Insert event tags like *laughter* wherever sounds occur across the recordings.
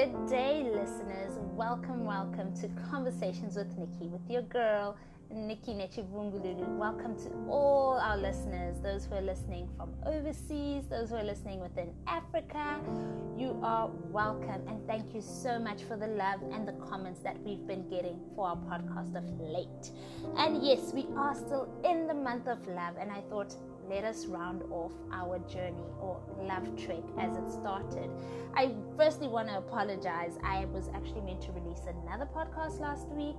Good day, listeners. Welcome, welcome to Conversations with Nikki, with your girl, Nikki Nechivungululu. Welcome to all our listeners, those who are listening from overseas, those who are listening within Africa. You are welcome, and thank you so much for the love and the comments that we've been getting for our podcast of late. And yes, we are still in the month of love, and I thought let us round off our journey or love trek as it started. I firstly want to apologize. I was actually meant to release another podcast last week,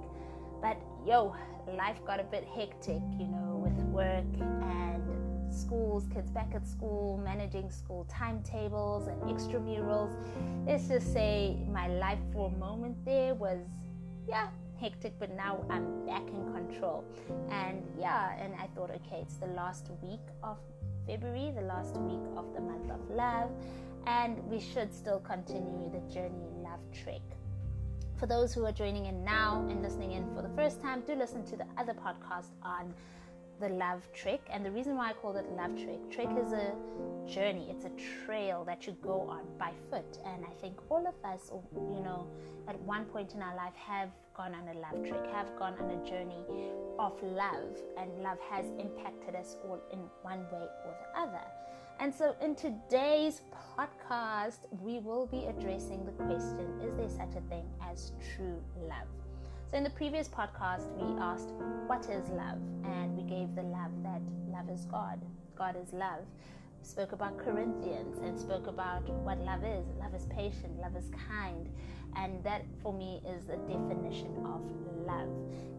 but yo, life got a bit hectic, you know, with work and schools, kids back at school, managing school timetables and extramurals. Let's just say my life for a moment there was, yeah, hectic, but now I'm back in control. And yeah, and I thought, okay, it's the last week of February, the last week of the month of love, and we should still continue the journey love trek. For those who are joining in now and listening in for the first time, do listen to the other podcast on the love trek. And the reason why I call it love trek, trek is a journey, it's a trail that you go on by foot. And I think all of us, you know, at one point in our life have gone on a love trek, have gone on a journey of love, and love has impacted us all in one way or the other. And so, in today's podcast, we will be addressing the question Is there such a thing as true love? So, in the previous podcast, we asked, What is love? And we gave the love that love is God. God is love. We spoke about Corinthians and spoke about what love is. Love is patient, love is kind. And that for me is the definition of love.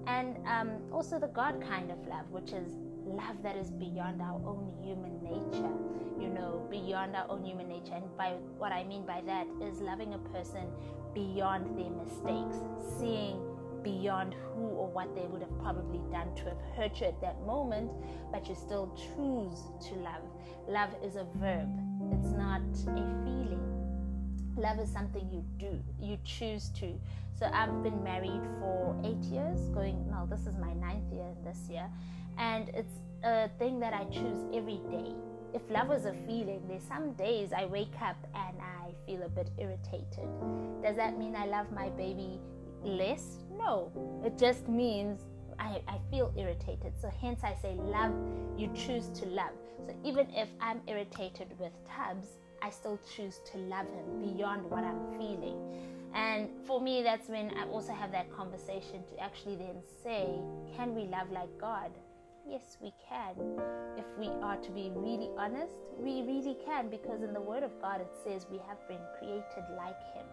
And um, also the God kind of love, which is love that is beyond our own human nature, you know, beyond our own human nature. And by what I mean by that is loving a person beyond their mistakes, seeing beyond who or what they would have probably done to have hurt you at that moment, but you still choose to love. Love is a verb, it's not a feeling. Love is something you do, you choose to. So I've been married for eight years, going, no, this is my ninth year this year and it's a thing that I choose every day. If love was a feeling, there's some days I wake up and I feel a bit irritated. Does that mean I love my baby less? No, it just means I, I feel irritated. So, hence, I say, love, you choose to love. So, even if I'm irritated with Tubbs, I still choose to love him beyond what I'm feeling. And for me, that's when I also have that conversation to actually then say, can we love like God? Yes, we can. If we are to be really honest, we really can because in the Word of God it says we have been created like Him.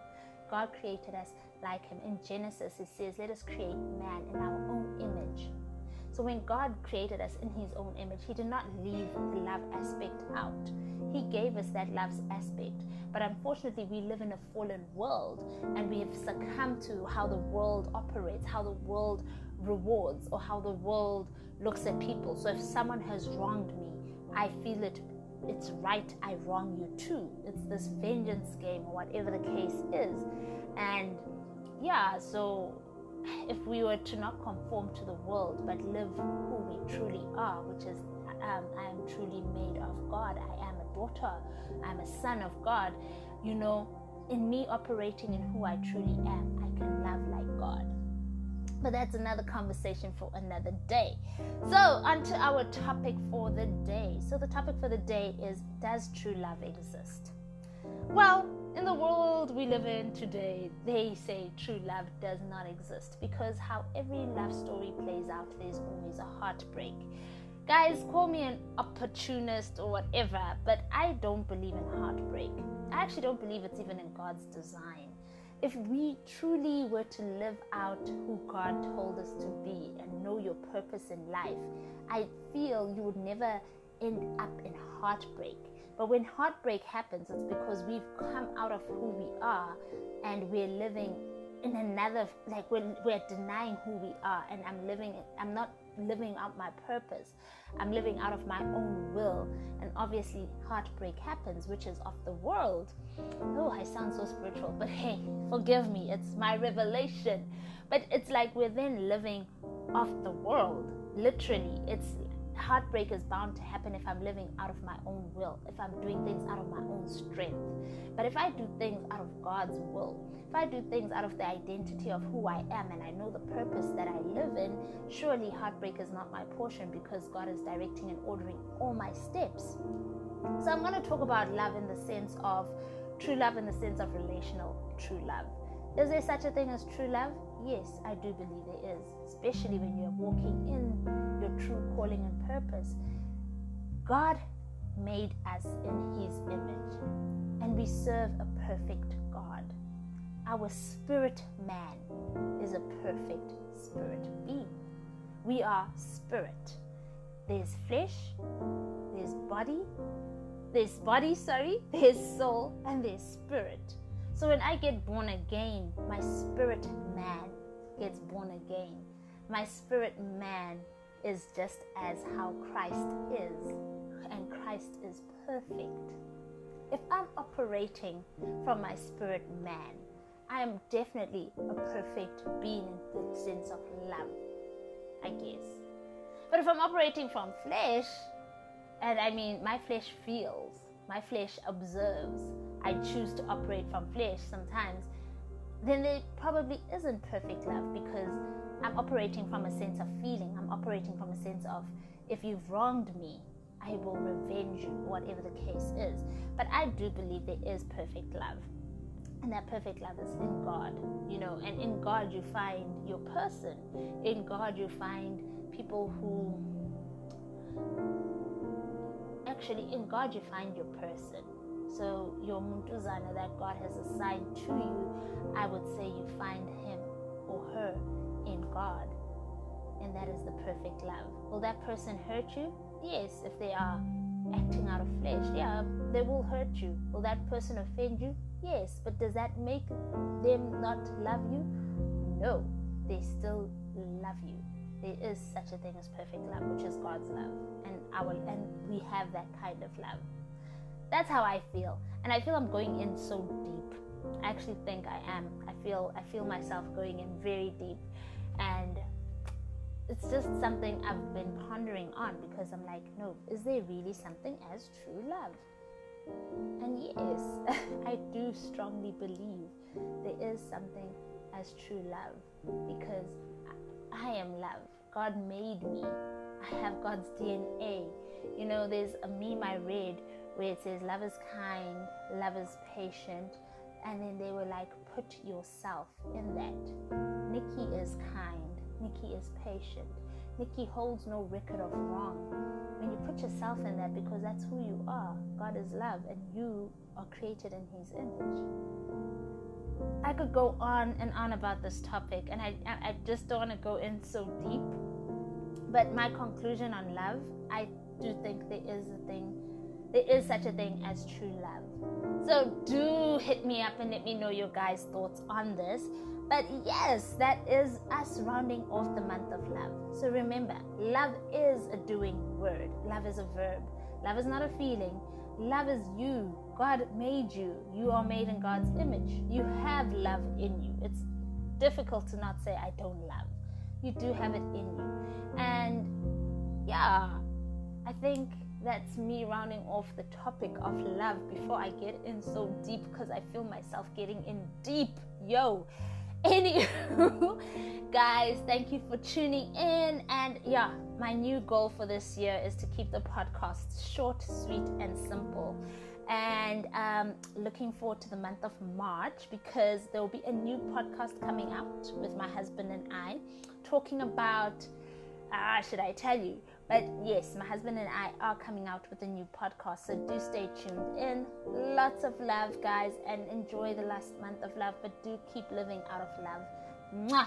God created us like Him. In Genesis it says, Let us create man in our own image. So when God created us in His own image, He did not leave the love aspect out. He gave us that love aspect. But unfortunately, we live in a fallen world and we have succumbed to how the world operates, how the world rewards, or how the world looks at people. So if someone has wronged me, I feel it it's right I wrong you too. It's this vengeance game or whatever the case is. And yeah, so *sighs* if we were to not conform to the world but live who we truly are, which is um, I am truly made of God, I am a daughter, I'm a son of God, you know, in me operating in who I truly am, I can love like God. But that's another conversation for another day. So, onto our topic for the day. So, the topic for the day is Does true love exist? Well, in the world we live in today, they say true love does not exist because how every love story plays out, there's always a heartbreak. Guys, call me an opportunist or whatever, but I don't believe in heartbreak. I actually don't believe it's even in God's design if we truly were to live out who God told us to be and know your purpose in life, I feel you would never end up in heartbreak. But when heartbreak happens, it's because we've come out of who we are and we're living in another, like we're, we're denying who we are. And I'm living, I'm not living out my purpose. I'm living out of my own will. And obviously, heartbreak happens, which is of the world. Oh, I sound so spiritual, *laughs* but hey, forgive me. It's my revelation. But it's like we're then living off the world. Literally, it's heartbreak is bound to happen if I'm living out of my own will, if I'm doing things out of my own strength. But if I do things out of God's will, if I do things out of the identity of who I am and I know the purpose that I live in, surely heartbreak is not my portion because God is directing and ordering all my steps. So I'm going to talk about love in the sense of true love, in the sense of relational true love. Is there such a thing as true love? Yes, I do believe there is, especially when you're walking in your true calling and purpose. God made us in His image, and we serve a perfect God. Our spirit man is a perfect spirit being. We are spirit. There's flesh, there's body, there's body, sorry, *laughs* there's soul, and there's spirit. So when I get born again, my spirit man gets born again. My spirit man is just as how Christ is, and Christ is perfect. If I'm operating from my spirit man, I am definitely a perfect being in the sense of love, I guess. But if I'm operating from flesh, and I mean, my flesh feels, my flesh observes, I choose to operate from flesh sometimes, then there probably isn't perfect love because I'm operating from a sense of feeling. I'm operating from a sense of if you've wronged me, I will revenge you, whatever the case is. But I do believe there is perfect love. And that perfect love is in God, you know, and in God you find your person. In God you find people who actually in God you find your person so your muntuzana that God has assigned to you, I would say you find him or her in God. And that is the perfect love. Will that person hurt you? Yes, if they are acting out of flesh. Yeah, they will hurt you. Will that person offend you? Yes, but does that make them not love you? No, they still love you. There is such a thing as perfect love, which is God's love, and our and we have that kind of love. That's how I feel. And I feel I'm going in so deep. I actually think I am. I feel I feel myself going in very deep. And it's just something I've been pondering on because I'm like, no, is there really something as true love? And yes, *laughs* I do strongly believe there is something as true love because I am love. God made me. I have God's DNA. You know, there's a meme I read where it says love is kind, love is patient, and then they were like, put yourself in that. Nikki is kind, Nikki is patient. Nikki holds no record of wrong. When you put yourself in that, because that's who you are, God is love, and you are created in His image. I could go on and on about this topic, and I, I just don't want to go in so deep. But my conclusion on love, I do think there is a thing there is such a thing as true love. So do hit me up and let me know your guys' thoughts on this. But yes, that is us rounding off the month of love. So remember, love is a doing word, love is a verb. Love is not a feeling. Love is you. God made you. You are made in God's image. You have love in you. It's difficult to not say, I don't love. You do have it in you. And yeah, I think that's me rounding off the topic of love before I get in so deep because I feel myself getting in deep. Yo. Anywho, *laughs* guys, thank you for tuning in. And yeah, my new goal for this year is to keep the podcast short, sweet, and simple. And um, looking forward to the month of March because there will be a new podcast coming out with my husband and I talking about, ah, should I tell you? But yes, my husband and I are coming out with a new podcast, so do stay tuned in. Lots of love, guys, and enjoy the last month of love, but do keep living out of love. Mwah!